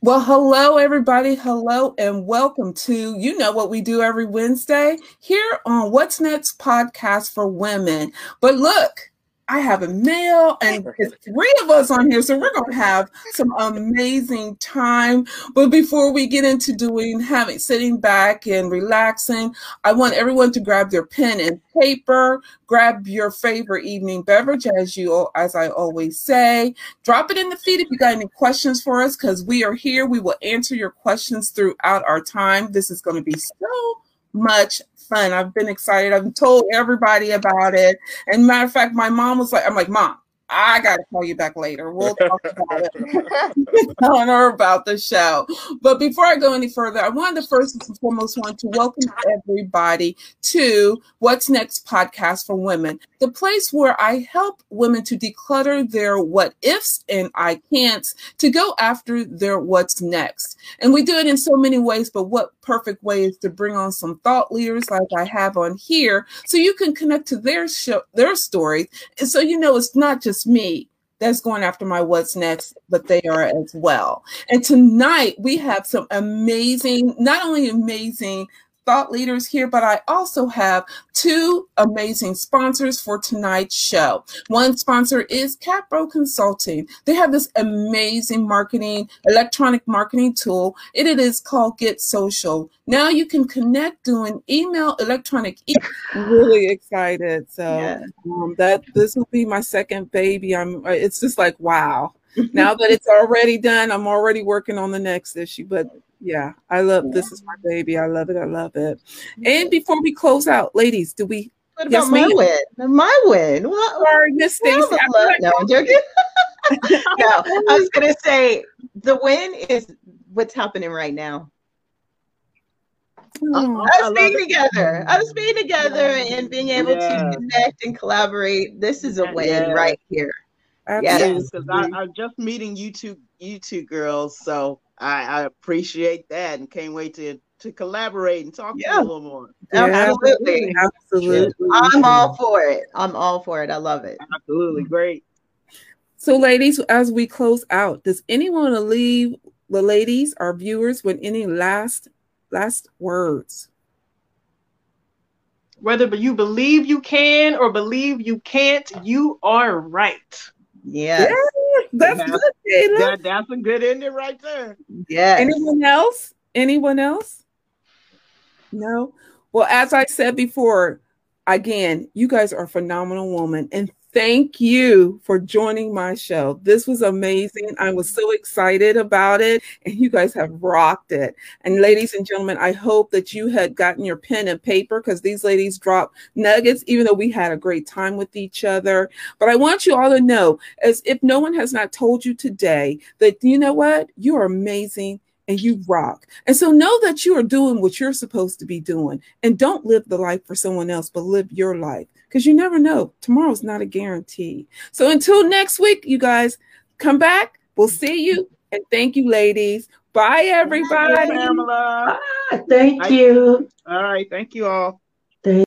Well, hello, everybody. Hello, and welcome to you know what we do every Wednesday here on What's Next podcast for women. But look, I have a male, and it's three of us on here, so we're going to have some amazing time. But before we get into doing having sitting back and relaxing, I want everyone to grab their pen and paper, grab your favorite evening beverage, as you as I always say. Drop it in the feed if you got any questions for us, because we are here. We will answer your questions throughout our time. This is going to be so much fun. I've been excited. I've told everybody about it. And matter of fact, my mom was like, I'm like, Mom, I got to call you back later. We'll talk about it. Telling her about the show. But before I go any further, I wanted to first and foremost want to welcome everybody to What's Next podcast for women, the place where I help women to declutter their what ifs and I can'ts to go after their what's next. And we do it in so many ways, but what perfect way is to bring on some thought leaders like I have on here so you can connect to their show, their stories. And so you know it's not just just me that's going after my what's next, but they are as well. And tonight we have some amazing, not only amazing thought leaders here, but I also have two amazing sponsors for tonight's show. One sponsor is Capro Consulting. They have this amazing marketing, electronic marketing tool. It, it is called Get Social. Now you can connect doing email, electronic. E- really excited. So yeah. um, that this will be my second baby. I'm. It's just like wow. now that it's already done, I'm already working on the next issue. But yeah, I love this is my baby. I love it. I love it. And before we close out, ladies, do we what about yes, my ma'am? win? My win. What, Sorry, Miss Stacy. No, I'm joking. no, I was gonna say the win is what's happening right now. Oh, us being together, us being together, and being able yeah. to connect and collaborate. This is a win yeah. right here. Yes, because I'm just meeting you two, you two girls. So I, I appreciate that and can't wait to to collaborate and talk yeah. to you a little more. Absolutely. Absolutely. I'm all for it. I'm all for it. I love it. Absolutely. Great. So, ladies, as we close out, does anyone want to leave the ladies, our viewers, with any last last words? Whether you believe you can or believe you can't, you are right. Yes. Yeah, that's that's, good, that, that's a good ending right there. Yeah. Anyone else? Anyone else? No. Well, as I said before, again, you guys are a phenomenal woman, and thank you for joining my show. This was amazing. I was so excited about it, and you guys have rocked it. And ladies and gentlemen, I hope that you had gotten your pen and paper because these ladies dropped nuggets, even though we had a great time with each other. But I want you all to know, as if no one has not told you today, that you know what? You are amazing and you rock. And so know that you are doing what you're supposed to be doing and don't live the life for someone else, but live your life because you never know. Tomorrow's not a guarantee. So until next week, you guys come back. We'll see you. And thank you, ladies. Bye, everybody. Bye, Pamela. Bye. Thank you. All right. Thank you all.